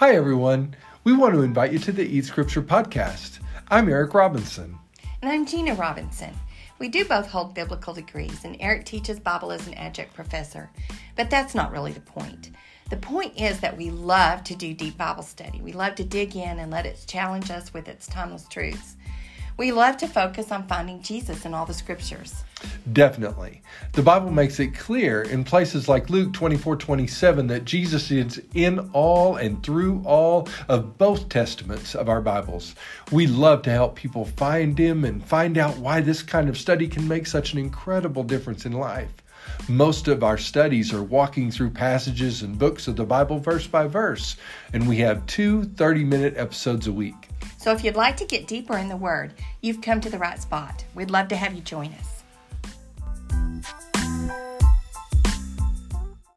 Hi, everyone. We want to invite you to the Eat Scripture podcast. I'm Eric Robinson. And I'm Gina Robinson. We do both hold biblical degrees, and Eric teaches Bible as an adjunct professor. But that's not really the point. The point is that we love to do deep Bible study. We love to dig in and let it challenge us with its timeless truths. We love to focus on finding Jesus in all the scriptures. Definitely. The Bible makes it clear in places like Luke 24 27 that Jesus is in all and through all of both testaments of our Bibles. We love to help people find Him and find out why this kind of study can make such an incredible difference in life. Most of our studies are walking through passages and books of the Bible verse by verse, and we have two 30 minute episodes a week. So if you'd like to get deeper in the Word, you've come to the right spot. We'd love to have you join us.